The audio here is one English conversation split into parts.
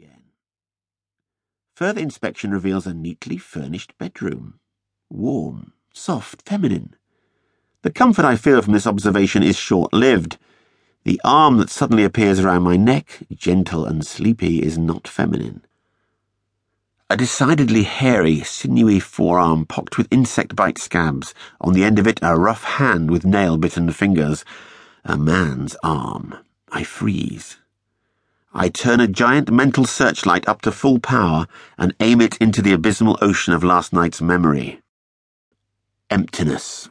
again. Further inspection reveals a neatly furnished bedroom. Warm, soft, feminine. The comfort I feel from this observation is short lived. The arm that suddenly appears around my neck, gentle and sleepy, is not feminine. A decidedly hairy, sinewy forearm pocked with insect bite scabs, on the end of it a rough hand with nail bitten fingers. A man's arm. I freeze. I turn a giant mental searchlight up to full power and aim it into the abysmal ocean of last night's memory. Emptiness.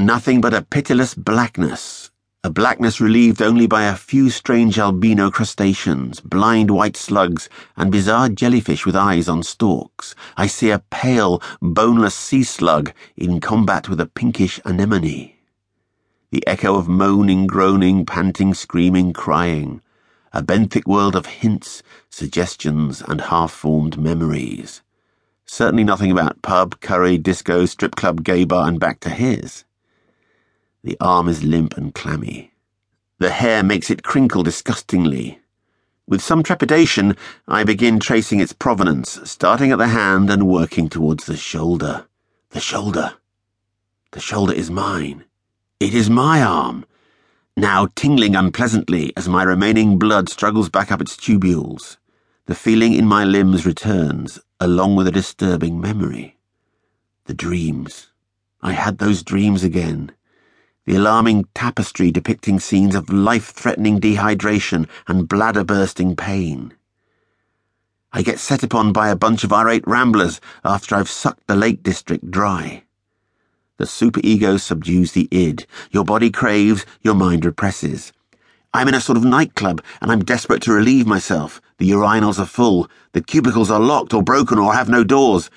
Nothing but a pitiless blackness. A blackness relieved only by a few strange albino crustaceans, blind white slugs, and bizarre jellyfish with eyes on stalks. I see a pale, boneless sea slug in combat with a pinkish anemone. The echo of moaning, groaning, panting, screaming, crying a benthic world of hints, suggestions, and half formed memories. Certainly nothing about pub, curry, disco, strip club, gay bar, and back to his. The arm is limp and clammy. The hair makes it crinkle disgustingly. With some trepidation, I begin tracing its provenance, starting at the hand and working towards the shoulder. The shoulder. The shoulder is mine. It is my arm now tingling unpleasantly as my remaining blood struggles back up its tubules. The feeling in my limbs returns, along with a disturbing memory. The dreams. I had those dreams again. The alarming tapestry depicting scenes of life threatening dehydration and bladder bursting pain. I get set upon by a bunch of irate ramblers after I've sucked the Lake District dry. The superego subdues the id. Your body craves, your mind represses. I'm in a sort of nightclub, and I'm desperate to relieve myself. The urinals are full, the cubicles are locked or broken or have no doors.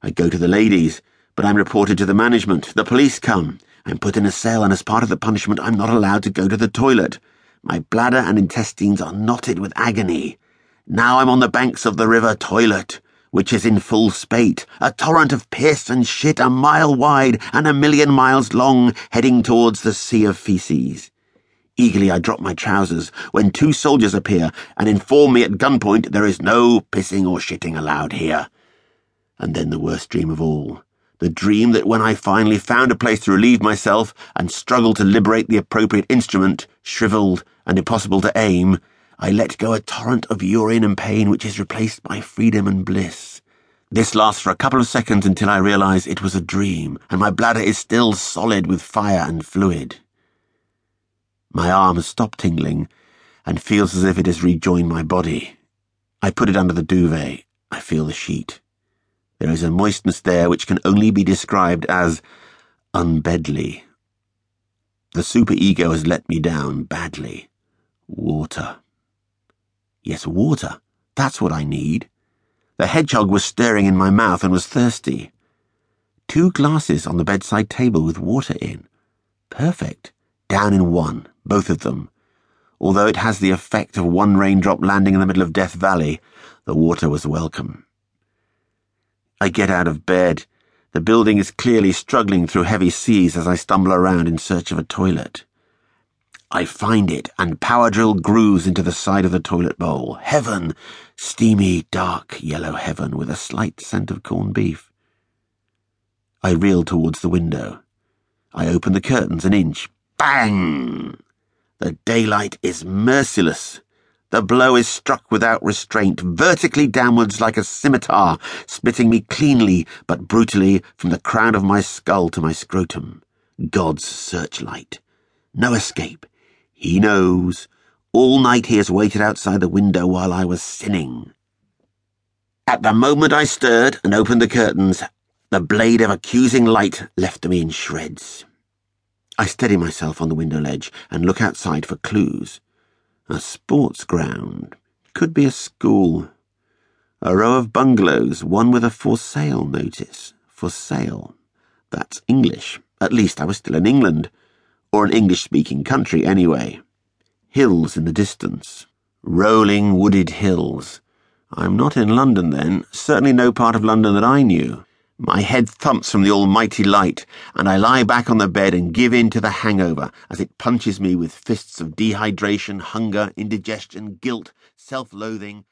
I go to the ladies, but I'm reported to the management. The police come. I'm put in a cell, and as part of the punishment, I'm not allowed to go to the toilet. My bladder and intestines are knotted with agony. Now I'm on the banks of the river Toilet which is in full spate, a torrent of piss and shit a mile wide and a million miles long, heading towards the sea of feces. Eagerly I drop my trousers when two soldiers appear and inform me at gunpoint there is no pissing or shitting allowed here. And then the worst dream of all. The dream that when I finally found a place to relieve myself and struggled to liberate the appropriate instrument, shriveled and impossible to aim, I let go a torrent of urine and pain which is replaced by freedom and bliss. This lasts for a couple of seconds until I realize it was a dream, and my bladder is still solid with fire and fluid. My arm has stopped tingling and feels as if it has rejoined my body. I put it under the duvet. I feel the sheet. There is a moistness there which can only be described as unbedly. The superego has let me down badly. Water. Yes, water. That's what I need. The hedgehog was stirring in my mouth and was thirsty. Two glasses on the bedside table with water in. Perfect. Down in one, both of them. Although it has the effect of one raindrop landing in the middle of Death Valley, the water was welcome. I get out of bed. The building is clearly struggling through heavy seas as I stumble around in search of a toilet. I find it and power drill grooves into the side of the toilet bowl. Heaven! Steamy, dark, yellow heaven with a slight scent of corned beef. I reel towards the window. I open the curtains an inch. Bang! The daylight is merciless. The blow is struck without restraint, vertically downwards like a scimitar, splitting me cleanly but brutally from the crown of my skull to my scrotum. God's searchlight. No escape. He knows. All night he has waited outside the window while I was sinning. At the moment I stirred and opened the curtains, the blade of accusing light left me in shreds. I steady myself on the window ledge and look outside for clues. A sports ground. Could be a school. A row of bungalows, one with a for sale notice. For sale. That's English. At least I was still in England or an English speaking country anyway. Hills in the distance. Rolling wooded hills. I'm not in London then, certainly no part of London that I knew. My head thumps from the almighty light, and I lie back on the bed and give in to the hangover as it punches me with fists of dehydration, hunger, indigestion, guilt, self loathing,